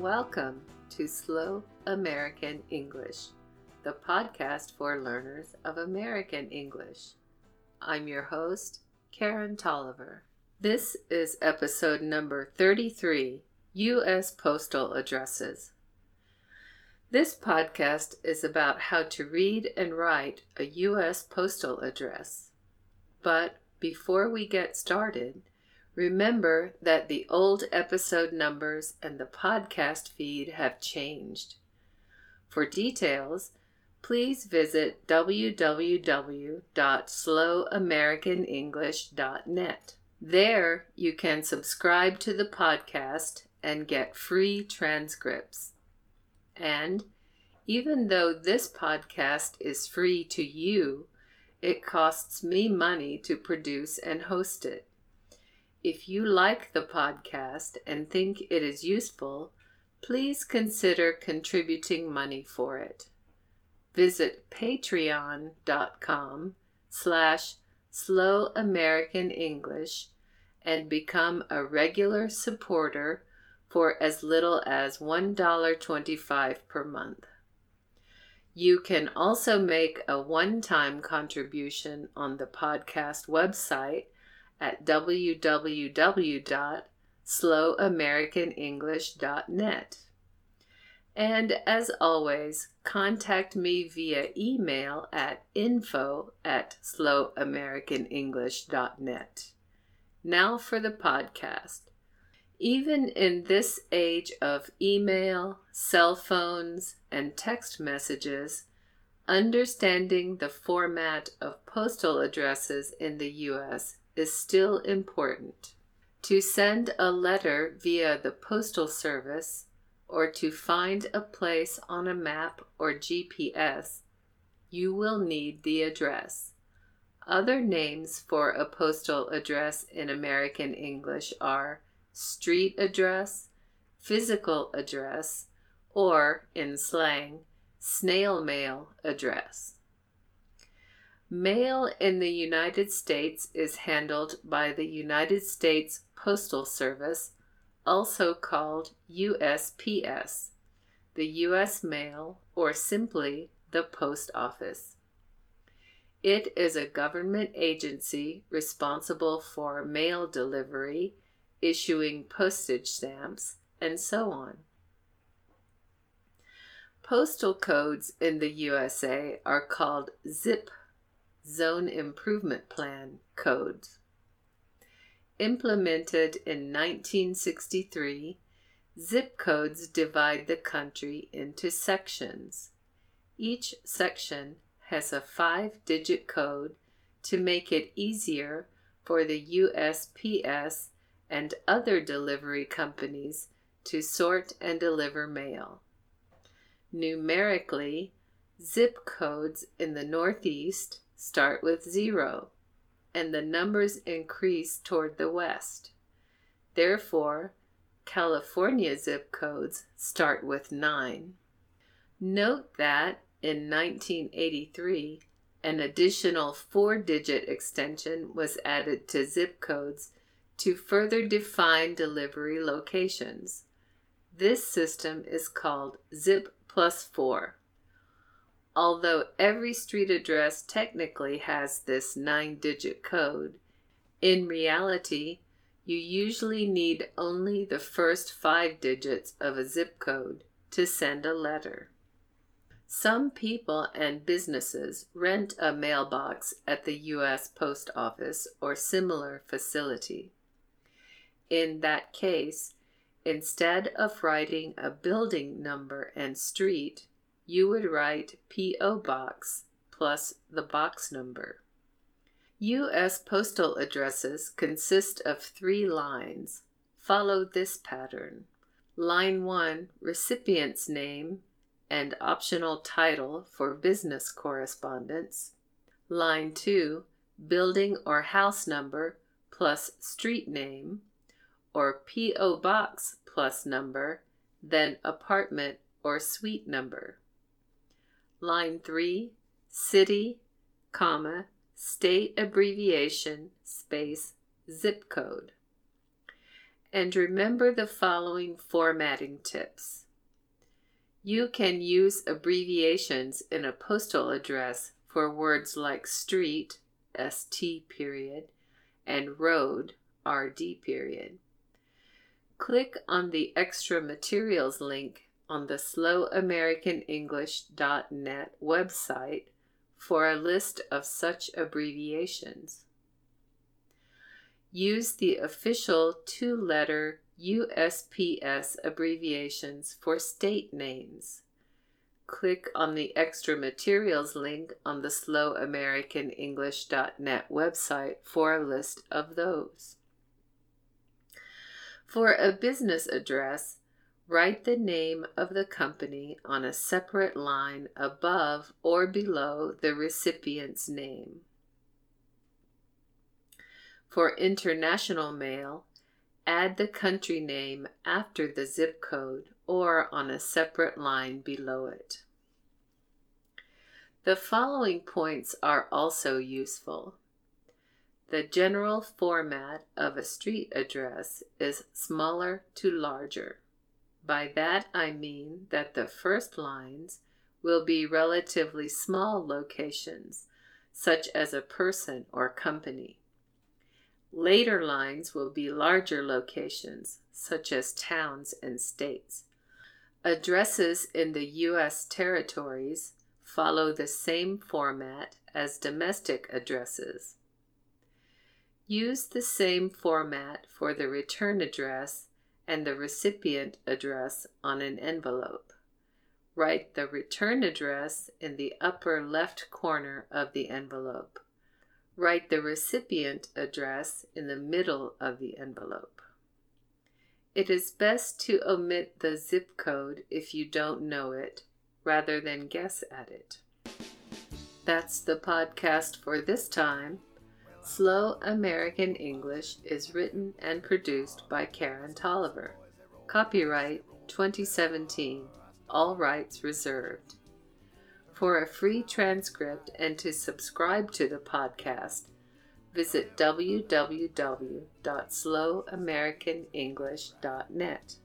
Welcome to Slow American English, the podcast for learners of American English. I'm your host, Karen Tolliver. This is episode number 33 U.S. Postal Addresses. This podcast is about how to read and write a U.S. postal address. But before we get started, remember that the old episode numbers and the podcast feed have changed. For details, please visit www.slowamericanenglish.net. There you can subscribe to the podcast and get free transcripts. And even though this podcast is free to you, it costs me money to produce and host it. If you like the podcast and think it is useful, please consider contributing money for it. Visit patreon.com slash slow American English and become a regular supporter for as little as $1.25 per month. You can also make a one time contribution on the podcast website at www.slowamericanenglish.net. And as always, contact me via email at info at slowamericanenglish.net. Now for the podcast. Even in this age of email, cell phones, and text messages, understanding the format of postal addresses in the U.S. is still important. To send a letter via the Postal Service or to find a place on a map or GPS, you will need the address. Other names for a postal address in American English are street address, physical address, or, in slang, snail mail address. Mail in the United States is handled by the United States Postal Service, also called USPS, the U.S. Mail, or simply the Post Office. It is a government agency responsible for mail delivery issuing postage stamps, and so on. Postal codes in the USA are called ZIP, Zone Improvement Plan codes. Implemented in 1963, zip codes divide the country into sections. Each section has a five digit code to make it easier for the USPS and other delivery companies to sort and deliver mail. Numerically, zip codes in the Northeast start with zero, and the numbers increase toward the west. Therefore, California zip codes start with 9. Note that in 1983, an additional four digit extension was added to zip codes to further define delivery locations. This system is called ZIP plus 4. Although every street address technically has this nine digit code, in reality, you usually need only the first five digits of a zip code to send a letter. Some people and businesses rent a mailbox at the U.S. Post Office or similar facility. In that case, instead of writing a building number and street, you would write P.O. Box plus the box number. U.S. postal addresses consist of three lines. Follow this pattern. Line 1 Recipient's name and optional title for business correspondence. Line 2 Building or house number plus street name or P.O. Box plus number, then apartment or suite number. Line 3, city, comma, state abbreviation, space, zip code. And remember the following formatting tips. You can use abbreviations in a postal address for words like street, st period, and road, rd period. Click on the extra materials link on the slowamericanenglish.net website for a list of such abbreviations. Use the official two letter USPS abbreviations for state names. Click on the extra materials link on the slowamericanenglish.net website for a list of those. For a business address, write the name of the company on a separate line above or below the recipient's name. For international mail, add the country name after the zip code or on a separate line below it. The following points are also useful. The general format of a street address is smaller to larger. By that I mean that the first lines will be relatively small locations, such as a person or company. Later lines will be larger locations, such as towns and states. Addresses in the U.S. territories follow the same format as domestic addresses. Use the same format for the return address and the recipient address on an envelope. Write the return address in the upper left corner of the envelope. Write the recipient address in the middle of the envelope. It is best to omit the zip code if you don't know it, rather than guess at it. That's the podcast for this time. Slow American English is written and produced by Karen Tolliver. Copyright 2017. All rights reserved. For a free transcript and to subscribe to the podcast, visit www.slowamericanenglish.net.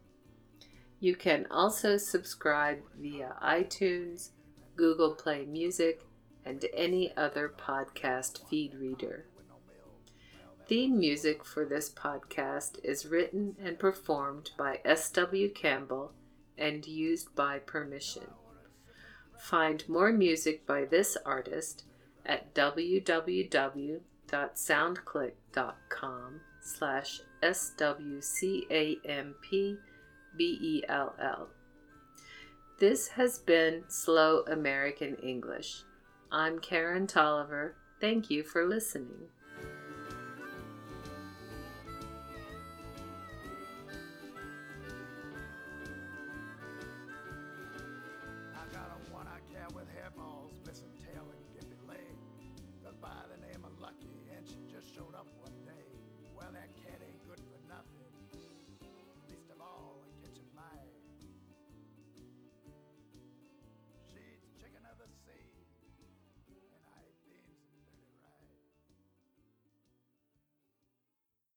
You can also subscribe via iTunes, Google Play Music, and any other podcast feed reader. Theme music for this podcast is written and performed by S.W. Campbell and used by permission. Find more music by this artist at www.soundclick.com slash S-W-C-A-M-P-B-E-L-L. This has been Slow American English. I'm Karen Tolliver. Thank you for listening.